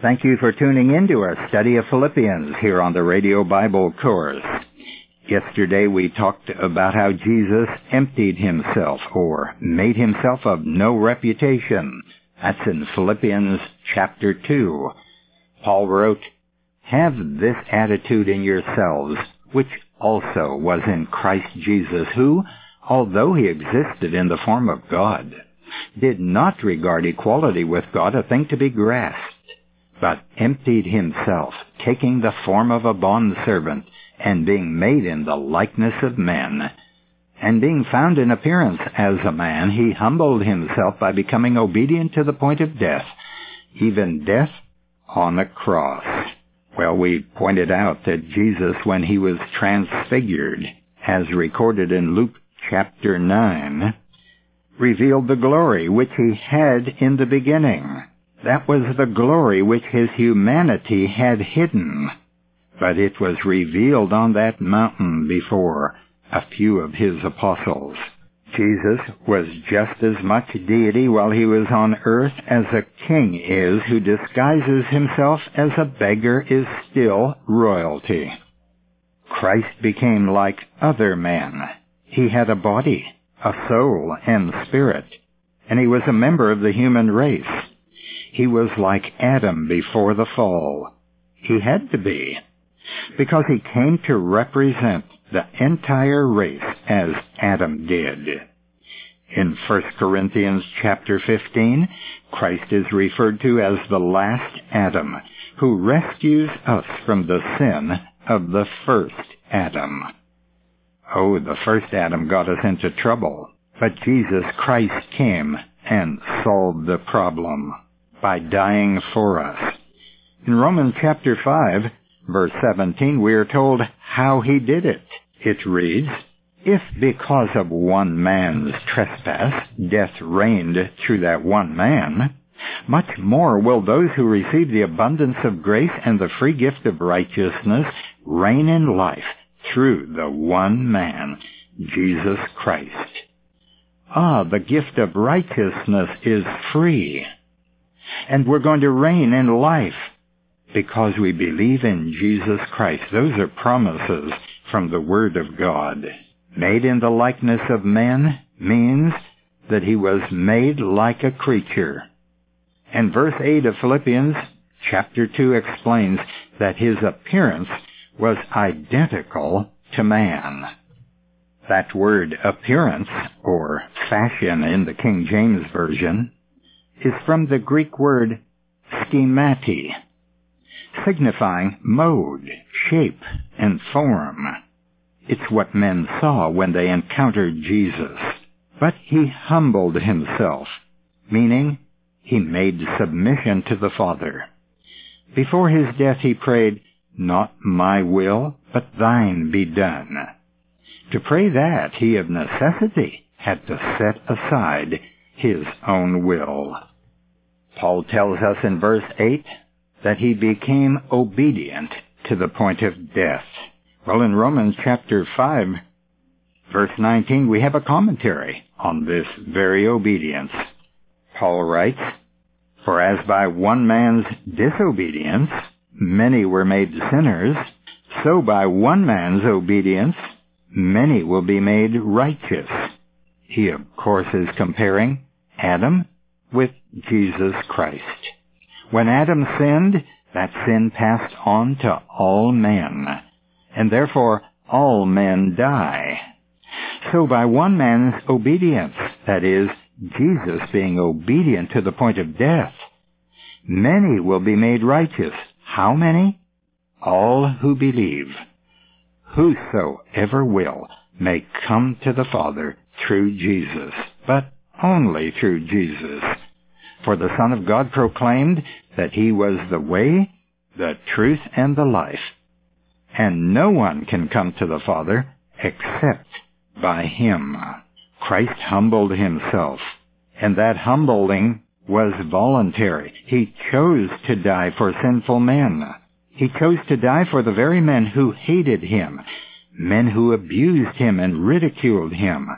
Thank you for tuning in to our study of Philippians here on the Radio Bible Course. Yesterday we talked about how Jesus emptied himself or made himself of no reputation. That's in Philippians chapter 2. Paul wrote, Have this attitude in yourselves, which also was in Christ Jesus, who, although he existed in the form of God, did not regard equality with God a thing to be grasped but emptied himself, taking the form of a bondservant, and being made in the likeness of men. And being found in appearance as a man, he humbled himself by becoming obedient to the point of death, even death on a cross. Well, we pointed out that Jesus, when he was transfigured, as recorded in Luke chapter 9, revealed the glory which he had in the beginning. That was the glory which his humanity had hidden, but it was revealed on that mountain before a few of his apostles. Jesus was just as much deity while he was on earth as a king is who disguises himself as a beggar is still royalty. Christ became like other men. He had a body, a soul, and spirit, and he was a member of the human race. He was like Adam before the fall. He had to be, because he came to represent the entire race as Adam did. In 1 Corinthians chapter 15, Christ is referred to as the last Adam, who rescues us from the sin of the first Adam. Oh, the first Adam got us into trouble, but Jesus Christ came and solved the problem by dying for us. In Romans chapter 5, verse 17, we are told how he did it. It reads, If because of one man's trespass death reigned through that one man, much more will those who receive the abundance of grace and the free gift of righteousness reign in life through the one man, Jesus Christ. Ah, the gift of righteousness is free and we're going to reign in life because we believe in Jesus Christ. Those are promises from the Word of God. Made in the likeness of men means that he was made like a creature. And verse 8 of Philippians chapter 2 explains that his appearance was identical to man. That word appearance, or fashion in the King James Version, is from the Greek word schemati, signifying mode, shape, and form. It's what men saw when they encountered Jesus. But he humbled himself, meaning he made submission to the Father. Before his death he prayed, Not my will, but thine be done. To pray that, he of necessity had to set aside his own will. Paul tells us in verse 8 that he became obedient to the point of death. Well, in Romans chapter 5, verse 19, we have a commentary on this very obedience. Paul writes, For as by one man's disobedience many were made sinners, so by one man's obedience many will be made righteous. He, of course, is comparing Adam with Jesus Christ. When Adam sinned, that sin passed on to all men, and therefore all men die. So by one man's obedience, that is, Jesus being obedient to the point of death, many will be made righteous. How many? All who believe. Whosoever will may come to the Father through Jesus, but only through Jesus. For the Son of God proclaimed that he was the way, the truth, and the life. And no one can come to the Father except by him. Christ humbled himself, and that humbling was voluntary. He chose to die for sinful men. He chose to die for the very men who hated him, men who abused him and ridiculed him,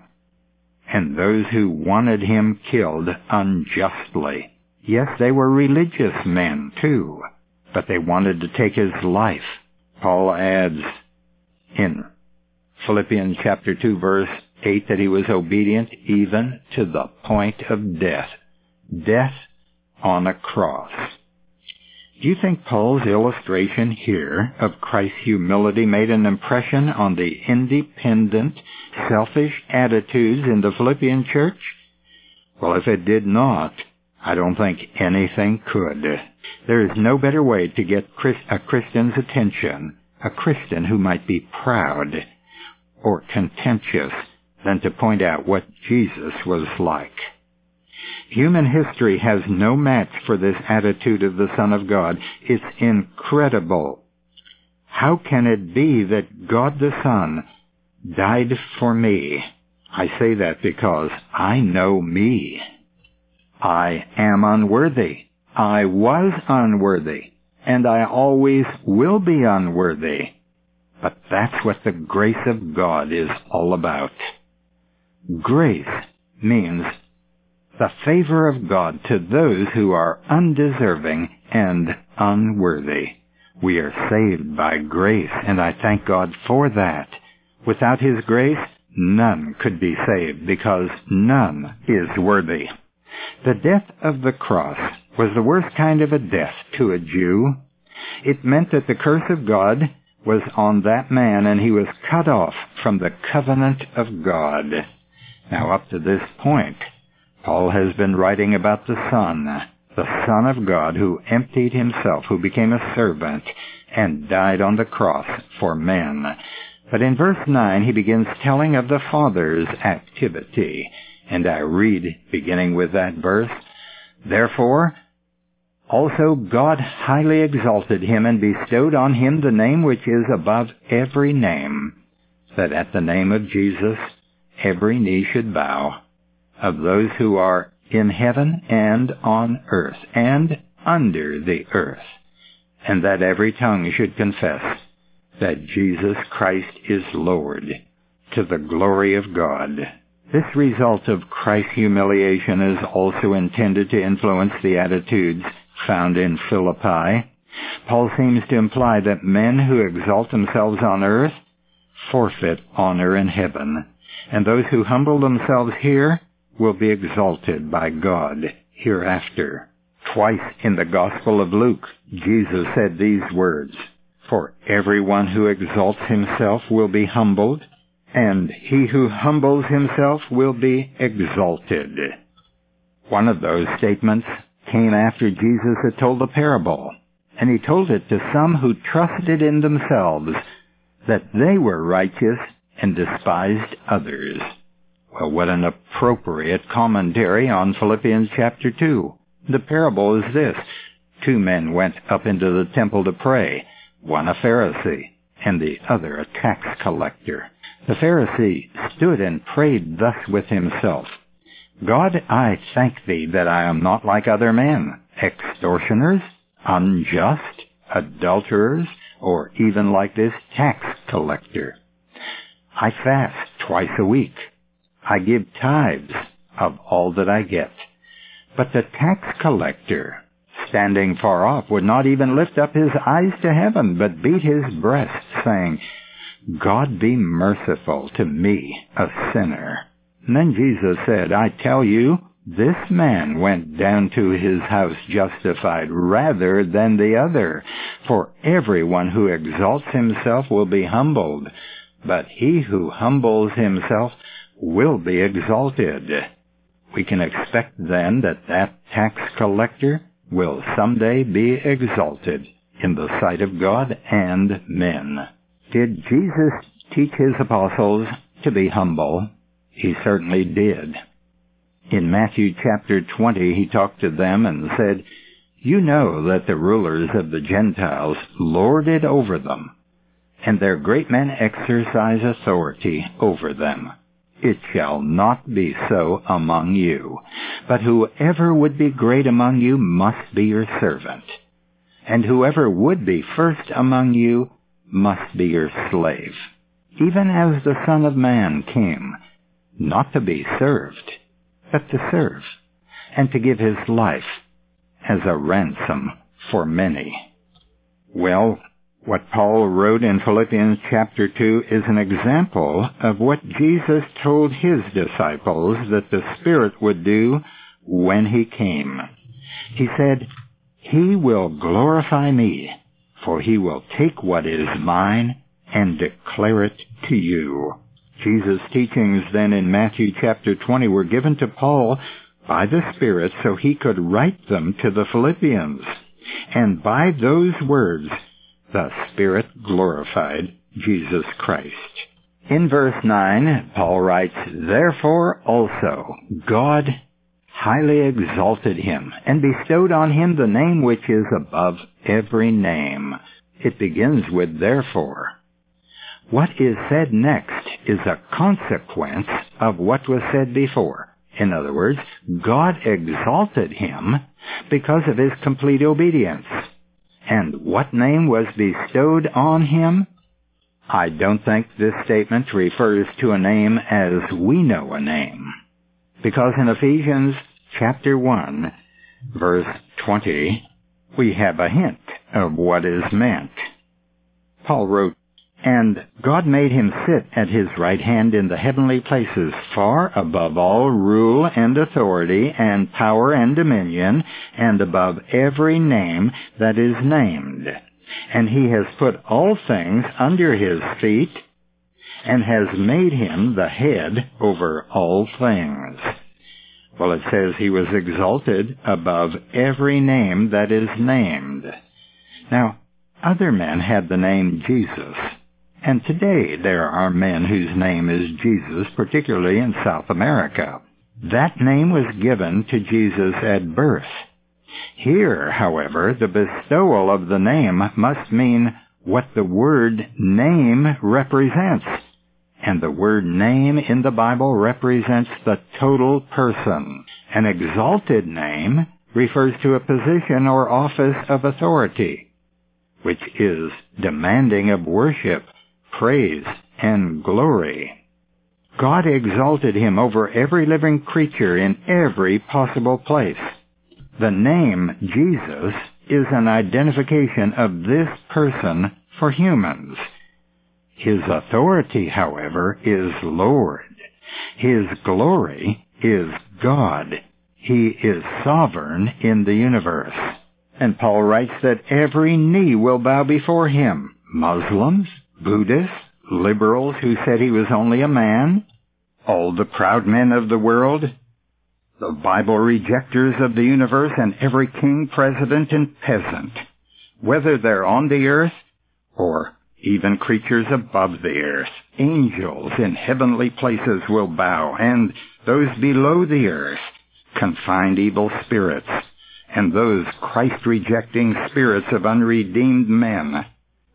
and those who wanted him killed unjustly. Yes, they were religious men, too. but they wanted to take his life. Paul adds in Philippians chapter 2 verse 8 that he was obedient even to the point of death. Death on a cross. Do you think Paul's illustration here of Christ's humility made an impression on the independent, selfish attitudes in the Philippian church? Well, if it did not, I don't think anything could. There is no better way to get a Christian's attention, a Christian who might be proud or contentious, than to point out what Jesus was like. Human history has no match for this attitude of the Son of God. It's incredible. How can it be that God the Son died for me? I say that because I know me. I am unworthy. I was unworthy. And I always will be unworthy. But that's what the grace of God is all about. Grace means the favor of God to those who are undeserving and unworthy. We are saved by grace, and I thank God for that. Without His grace, none could be saved, because none is worthy. The death of the cross was the worst kind of a death to a Jew. It meant that the curse of God was on that man, and he was cut off from the covenant of God. Now, up to this point, Paul has been writing about the Son, the Son of God who emptied himself, who became a servant, and died on the cross for men. But in verse 9 he begins telling of the Father's activity. And I read, beginning with that verse, Therefore, also God highly exalted him and bestowed on him the name which is above every name, that at the name of Jesus every knee should bow, of those who are in heaven and on earth and under the earth, and that every tongue should confess that Jesus Christ is Lord, to the glory of God. This result of Christ's humiliation is also intended to influence the attitudes found in Philippi. Paul seems to imply that men who exalt themselves on earth forfeit honor in heaven and those who humble themselves here will be exalted by God hereafter. Twice in the Gospel of Luke, Jesus said these words, For everyone who exalts himself will be humbled, and he who humbles himself will be exalted. One of those statements came after Jesus had told the parable, and he told it to some who trusted in themselves that they were righteous and despised others. What an appropriate commentary on Philippians chapter 2. The parable is this. Two men went up into the temple to pray, one a Pharisee, and the other a tax collector. The Pharisee stood and prayed thus with himself, God, I thank thee that I am not like other men, extortioners, unjust, adulterers, or even like this tax collector. I fast twice a week. I give tithes of all that I get. But the tax collector, standing far off, would not even lift up his eyes to heaven, but beat his breast, saying, God be merciful to me, a sinner. And then Jesus said, I tell you, this man went down to his house justified rather than the other. For everyone who exalts himself will be humbled, but he who humbles himself will be exalted. We can expect then that that tax collector will someday be exalted in the sight of God and men. Did Jesus teach his apostles to be humble? He certainly did. In Matthew chapter 20, he talked to them and said, You know that the rulers of the Gentiles lord it over them and their great men exercise authority over them. It shall not be so among you, but whoever would be great among you must be your servant, and whoever would be first among you must be your slave, even as the Son of Man came, not to be served, but to serve, and to give his life as a ransom for many. Well, what Paul wrote in Philippians chapter 2 is an example of what Jesus told his disciples that the Spirit would do when he came. He said, He will glorify me, for he will take what is mine and declare it to you. Jesus' teachings then in Matthew chapter 20 were given to Paul by the Spirit so he could write them to the Philippians. And by those words, the Spirit glorified Jesus Christ. In verse 9, Paul writes, Therefore also God highly exalted him and bestowed on him the name which is above every name. It begins with therefore. What is said next is a consequence of what was said before. In other words, God exalted him because of his complete obedience. And what name was bestowed on him? I don't think this statement refers to a name as we know a name. Because in Ephesians chapter 1, verse 20, we have a hint of what is meant. Paul wrote, and God made him sit at his right hand in the heavenly places, far above all rule and authority and power and dominion, and above every name that is named. And he has put all things under his feet, and has made him the head over all things. Well, it says he was exalted above every name that is named. Now, other men had the name Jesus. And today there are men whose name is Jesus, particularly in South America. That name was given to Jesus at birth. Here, however, the bestowal of the name must mean what the word name represents. And the word name in the Bible represents the total person. An exalted name refers to a position or office of authority, which is demanding of worship praise and glory. God exalted him over every living creature in every possible place. The name Jesus is an identification of this person for humans. His authority, however, is Lord. His glory is God. He is sovereign in the universe. And Paul writes that every knee will bow before him. Muslims, Buddhists, liberals who said he was only a man, all the proud men of the world, the Bible rejectors of the universe, and every king, president, and peasant, whether they're on the earth or even creatures above the earth. Angels in heavenly places will bow, and those below the earth, confined evil spirits, and those Christ-rejecting spirits of unredeemed men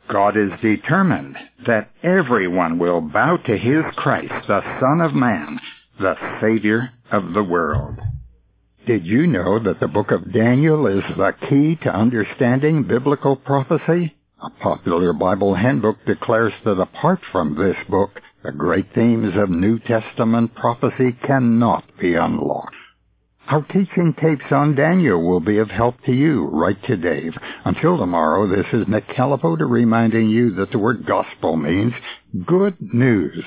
God is determined that everyone will bow to his Christ, the Son of Man, the Savior of the world. Did you know that the book of Daniel is the key to understanding biblical prophecy? A popular Bible handbook declares that apart from this book, the great themes of New Testament prophecy cannot be unlocked. Our teaching tapes on Daniel will be of help to you. Write to Dave. Until tomorrow, this is Nick Calipote reminding you that the word gospel means good news.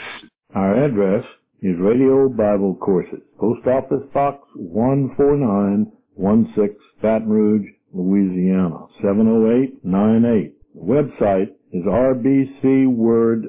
Our address is Radio Bible Courses, Post Office Box 14916, Baton Rouge, Louisiana, 70898. The website is rbcword.org.